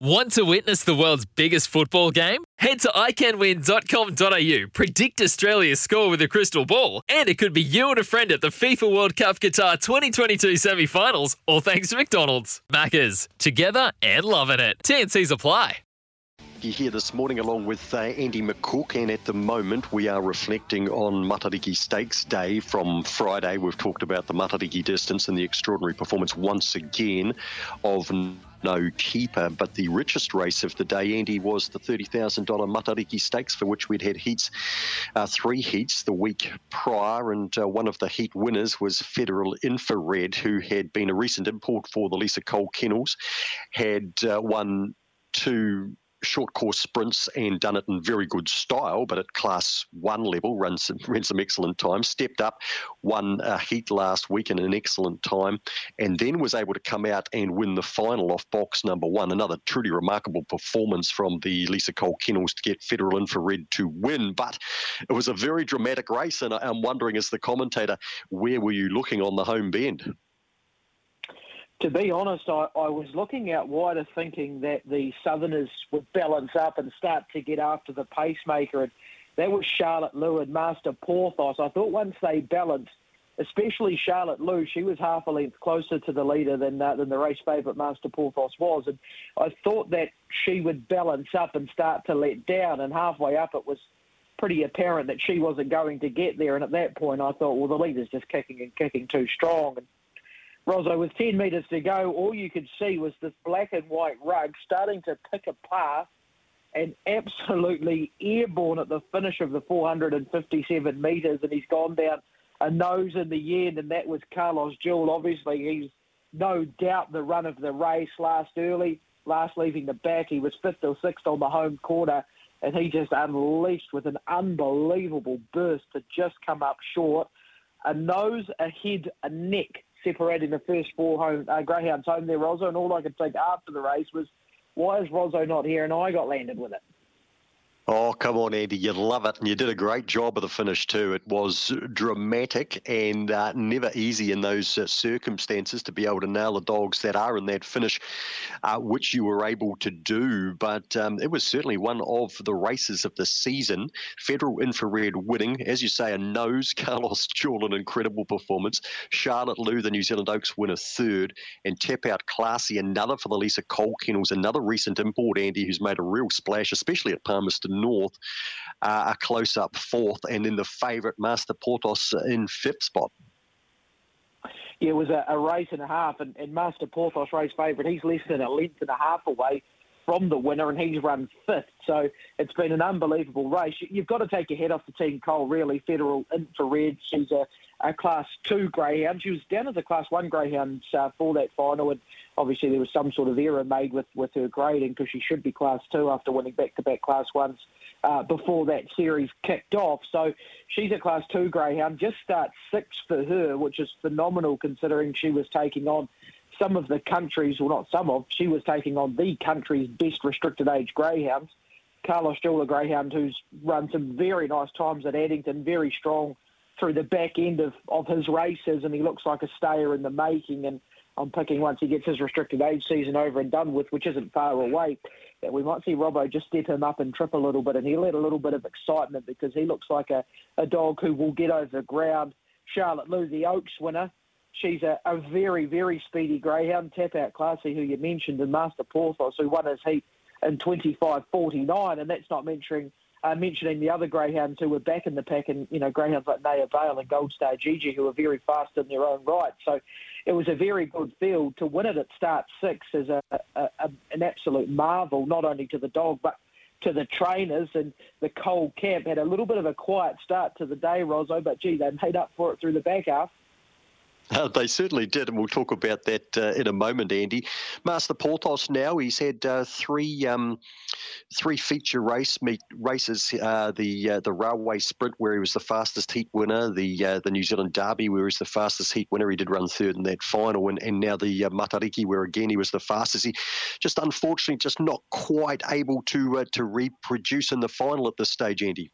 Want to witness the world's biggest football game? Head to iCanWin.com.au, predict Australia's score with a crystal ball, and it could be you and a friend at the FIFA World Cup Qatar 2022 semi finals, all thanks to McDonald's. Maccas, together and loving it. TNC's apply. You're here this morning along with uh, Andy McCook, and at the moment we are reflecting on Matariki Stakes Day from Friday. We've talked about the Matariki distance and the extraordinary performance once again of no keeper. But the richest race of the day, Andy, was the $30,000 Matariki Stakes, for which we'd had heats, uh, three heats the week prior. And uh, one of the heat winners was Federal Infrared, who had been a recent import for the Lisa Cole Kennels, had uh, won two short course sprints and done it in very good style, but at class one level, runs some, ran some excellent time. Stepped up, won a heat last week in an excellent time, and then was able to come out and win the final off box number one. Another truly remarkable performance from the Lisa Cole Kennels to get Federal Infrared to win. But it was a very dramatic race, and I'm wondering, as the commentator, where were you looking on the home bend? To be honest, I, I, was looking out wider thinking that the Southerners would balance up and start to get after the pacemaker. And that was Charlotte Lou and Master Porthos. I thought once they balanced, especially Charlotte Lou, she was half a length closer to the leader than, uh, than the race favourite Master Porthos was. And I thought that she would balance up and start to let down. And halfway up, it was pretty apparent that she wasn't going to get there. And at that point, I thought, well, the leader's just kicking and kicking too strong. And Rosso, with 10 metres to go, all you could see was this black and white rug starting to pick a path and absolutely airborne at the finish of the 457 metres. And he's gone down a nose in the end, and that was Carlos Jewell. Obviously, he's no doubt the run of the race last early, last leaving the back. He was fifth or sixth on the home quarter, and he just unleashed with an unbelievable burst to just come up short. A nose, a head, a neck separating the first four home uh, greyhounds home there, Rosso, and all I could think after the race was, why is Rosso not here? And I got landed with it. Oh, come on, Andy. You love it. And you did a great job of the finish, too. It was dramatic and uh, never easy in those uh, circumstances to be able to nail the dogs that are in that finish, uh, which you were able to do. But um, it was certainly one of the races of the season. Federal Infrared winning. As you say, a nose. Carlos Jewell, an incredible performance. Charlotte Lou, the New Zealand Oaks, win a third. And Tap Out Classy, another for the Lisa Cole Kennels, another recent import, Andy, who's made a real splash, especially at Palmerston North, uh, a close up fourth, and then the favourite Master Porthos in fifth spot. Yeah, it was a, a race and a half, and, and Master Porthos race favourite. He's less than a length and a half away from the winner, and he's run fifth. So it's been an unbelievable race. You've got to take your head off the team, Cole. Really, Federal Infrared. She's a, a Class Two greyhound. She was down as a Class One greyhound uh, for that final, and obviously there was some sort of error made with, with her grading because she should be class two after winning back to back class ones uh, before that series kicked off. So she's a class two greyhound, just starts six for her, which is phenomenal considering she was taking on some of the countries, well, not some of, she was taking on the country's best restricted age greyhounds. Carlos Jewell, greyhound who's run some very nice times at Addington, very strong through the back end of, of his races, and he looks like a stayer in the making. And I'm picking once he gets his restricted age season over and done with, which isn't far away, that we might see Robbo just step him up and trip a little bit, and he'll add a little bit of excitement because he looks like a, a dog who will get over the ground. Charlotte Lou, the Oaks winner, she's a, a very, very speedy greyhound. Tap out Classy, who you mentioned, and Master Porthos, who won his heat in 25.49, and that's not mentioning uh, mentioning the other greyhounds who were back in the pack, and you know greyhounds like Naya Vale and Gold Star Gigi, who are very fast in their own right. So it was a very good field to win it at start six is a, a, a, an absolute marvel, not only to the dog but to the trainers and the cold camp had a little bit of a quiet start to the day, Rosso, but gee, they made up for it through the back half. Uh, they certainly did, and we'll talk about that uh, in a moment, Andy. Master Porthos now, he's had uh, three um, three feature race meet races, uh, the uh, the railway sprint where he was the fastest heat winner, the uh, the New Zealand Derby where he was the fastest heat winner, he did run third in that final, and, and now the Matariki where again he was the fastest. He just unfortunately just not quite able to to reproduce in the final at this stage, Andy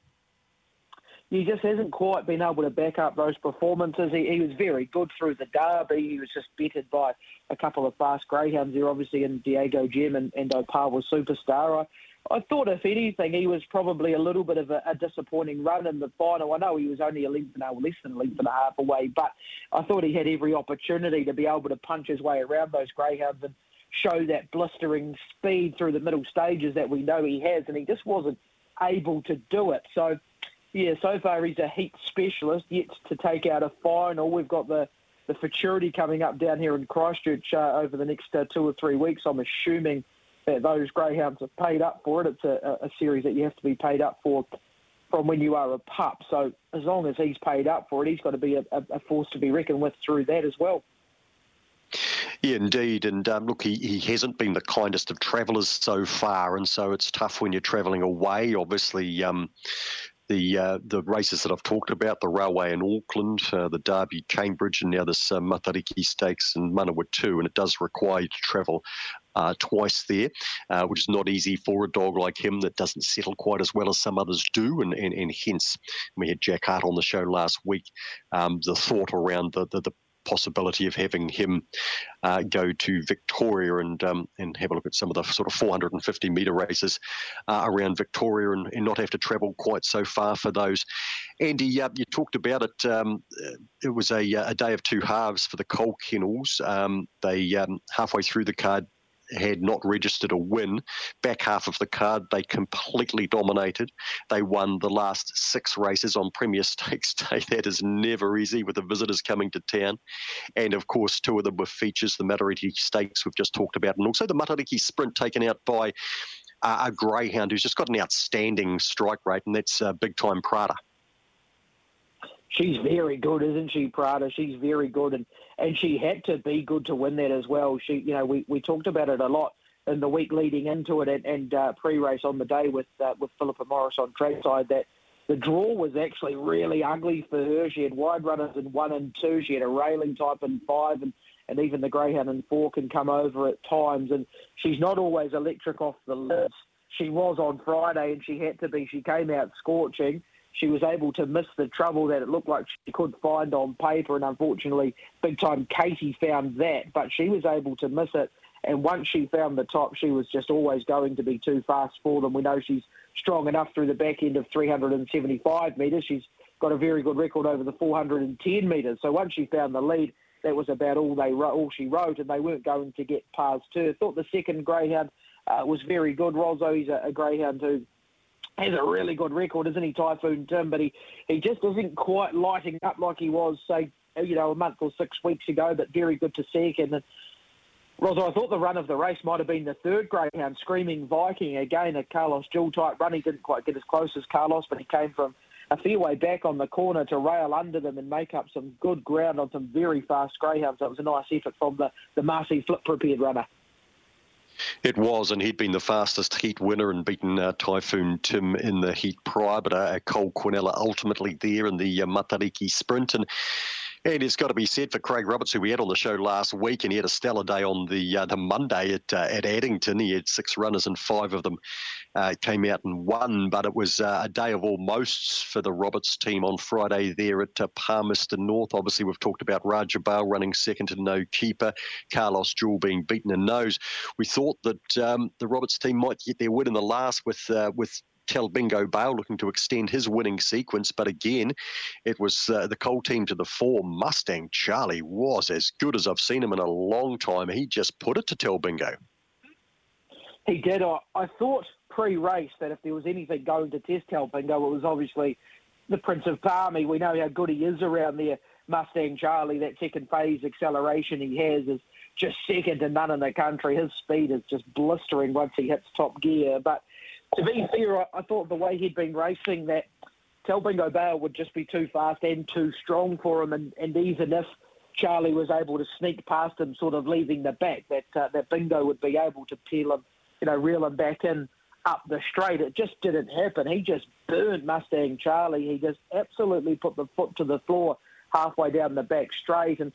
he just hasn't quite been able to back up those performances. He, he was very good through the derby. He was just bettered by a couple of fast greyhounds there, obviously, in Diego Gem and, and Opawa Superstar. I, I thought, if anything, he was probably a little bit of a, a disappointing run in the final. I know he was only a length and a less than a length and a half away, but I thought he had every opportunity to be able to punch his way around those greyhounds and show that blistering speed through the middle stages that we know he has, and he just wasn't able to do it. So yeah, so far he's a heat specialist, yet to take out a final. We've got the, the futurity coming up down here in Christchurch uh, over the next uh, two or three weeks. I'm assuming that those greyhounds are paid up for it. It's a, a series that you have to be paid up for from when you are a pup. So as long as he's paid up for it, he's got to be a, a force to be reckoned with through that as well. Yeah, indeed. And um, look, he, he hasn't been the kindest of travellers so far. And so it's tough when you're travelling away. Obviously, um, the uh, the races that I've talked about, the railway in Auckland, uh, the Derby Cambridge, and now this uh, Matariki Stakes in Manawatu, and it does require you to travel uh, twice there, uh, which is not easy for a dog like him that doesn't settle quite as well as some others do. And, and, and hence, we had Jack Hart on the show last week. Um, the thought around the, the, the possibility of having him uh, go to Victoria and um, and have a look at some of the sort of 450 metre races uh, around Victoria and, and, not have to travel quite so far for those. Andy, uh, you talked about it. Um, it was a, a day of two halves for the Cole Kennels. Um, they um, halfway through the card had not registered a win. Back half of the card, they completely dominated. They won the last six races on Premier Stakes Day. That is never easy with the visitors coming to town. And of course, two of them were features the Matariki Stakes we've just talked about, and also the Matariki Sprint taken out by uh, a greyhound who's just got an outstanding strike rate, and that's uh, big time Prada she's very good, isn't she, Prada? She's very good, and and she had to be good to win that as well. She, you know, we, we talked about it a lot in the week leading into it and, and uh, pre-race on the day with uh, with Philippa Morris on trackside that the draw was actually really ugly for her. She had wide runners in one and two. She had a railing type in five, and and even the greyhound in four can come over at times. And she's not always electric off the lips. She was on Friday, and she had to be. She came out scorching she was able to miss the trouble that it looked like she could find on paper, and unfortunately, big time Katie found that, but she was able to miss it. And once she found the top, she was just always going to be too fast for them. We know she's strong enough through the back end of 375 metres. She's got a very good record over the 410 metres. So once she found the lead, that was about all they all she wrote, and they weren't going to get past her. Thought the second greyhound uh, was very good. Rosso, he's a, a greyhound who has a really good record, isn't he, Typhoon Tim? But he, he just isn't quite lighting up like he was, say, you know, a month or six weeks ago, but very good to see. And Rosa, I thought the run of the race might have been the third greyhound, Screaming Viking. Again, a Carlos Jewell type run. He didn't quite get as close as Carlos, but he came from a fair way back on the corner to rail under them and make up some good ground on some very fast greyhounds. That was a nice effort from the, the Marcy Flip prepared runner. It was, and he'd been the fastest heat winner and beaten uh, Typhoon Tim in the heat prior, but uh, Cole Quinella ultimately there in the uh, Matariki sprint. And and it's got to be said for Craig Roberts, who we had on the show last week, and he had a stellar day on the uh, the Monday at uh, at Addington. He had six runners, and five of them uh, came out and won. But it was uh, a day of almosts for the Roberts team on Friday there at uh, Palmerston North. Obviously, we've talked about Raja Bale running second to no keeper, Carlos Jewell being beaten in nose. We thought that um, the Roberts team might get their win in the last with uh, with Bingo Bale looking to extend his winning sequence. But again, it was uh, the Cole team to the fore. Mustang Charlie was as good as I've seen him in a long time. He just put it to Talbingo. He did. I, I thought pre-race that if there was anything going to test Talbingo, it was obviously the Prince of Palmy. We know how good he is around there. Mustang Charlie, that second phase acceleration he has is just second to none in the country. His speed is just blistering once he hits top gear. But to be fair, I, I thought the way he'd been racing that Talbingo Bale would just be too fast and too strong for him, and, and even if Charlie was able to sneak past him, sort of leaving the back. That uh, that Bingo would be able to peel him, you know, reel him back in up the straight. It just didn't happen. He just burned Mustang Charlie. He just absolutely put the foot to the floor halfway down the back straight. And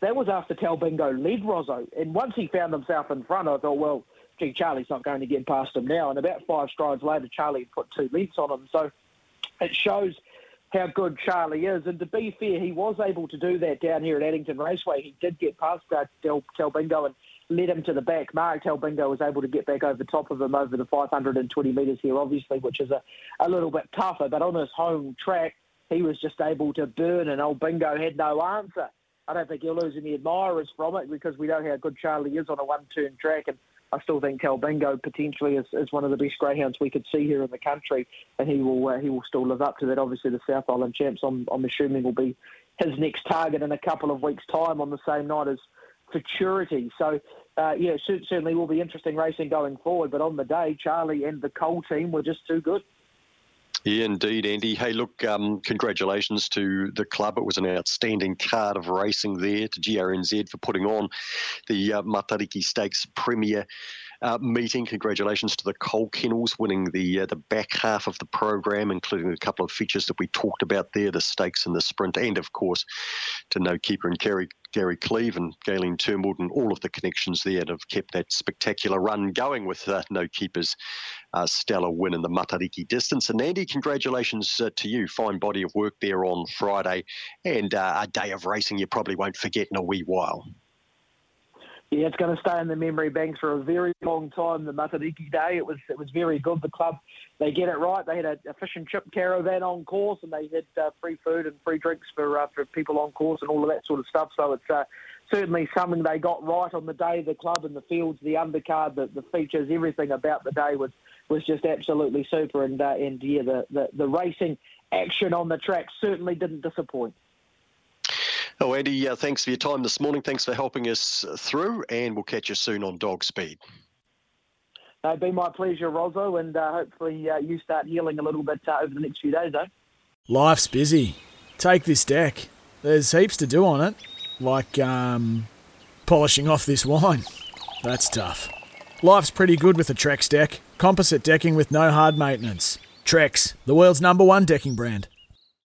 that was after Talbingo led Rozzo. And once he found himself in front, I thought, well, gee, Charlie's not going to get past him now. And about five strides later, Charlie put two lengths on him. So it shows how good Charlie is. And to be fair, he was able to do that down here at Addington Raceway. He did get past uh, Talbingo and led him to the back. Mark Talbingo was able to get back over top of him over the 520 metres here, obviously, which is a, a little bit tougher. But on his home track, he was just able to burn, and old Bingo had no answer. I don't think he'll lose any admirers from it because we know how good Charlie is on a one-turn track, and I still think Talbingo potentially is, is one of the best greyhounds we could see here in the country, and he will uh, he will still live up to that. Obviously, the South Island champs, I'm, I'm assuming, will be his next target in a couple of weeks' time on the same night as Futurity. So, uh, yeah, certainly will be interesting racing going forward. But on the day, Charlie and the Cole team were just too good. Yeah, indeed, Andy. Hey, look, um, congratulations to the club. It was an outstanding card of racing there to GRNZ for putting on the uh, Matariki Stakes Premier uh, meeting. Congratulations to the Cole Kennels winning the uh, the back half of the program, including a couple of features that we talked about there, the stakes and the sprint, and of course to No Keeper and Gary Gary Cleve and Galen Turnbull and all of the connections there that have kept that spectacular run going with uh, No Keepers uh, stellar win in the Matariki distance. And Andy, congratulations uh, to you. Fine body of work there on Friday and uh, a day of racing you probably won't forget in a wee while. Yeah, it's going to stay in the memory banks for a very long time. The Matariki Day, it was it was very good. The club, they get it right. They had a, a fish and chip caravan on course, and they had uh, free food and free drinks for uh, for people on course and all of that sort of stuff. So it's uh, certainly something they got right on the day. The club and the fields, the undercard, the, the features, everything about the day was was just absolutely super. And uh, and yeah, the, the the racing action on the track certainly didn't disappoint. Oh, Andy, uh, thanks for your time this morning. Thanks for helping us through, and we'll catch you soon on Dog Speed. It'd be my pleasure, Rozzo, and uh, hopefully uh, you start healing a little bit uh, over the next few days, though. Life's busy. Take this deck. There's heaps to do on it, like um, polishing off this wine. That's tough. Life's pretty good with a Trex deck. Composite decking with no hard maintenance. Trex, the world's number one decking brand.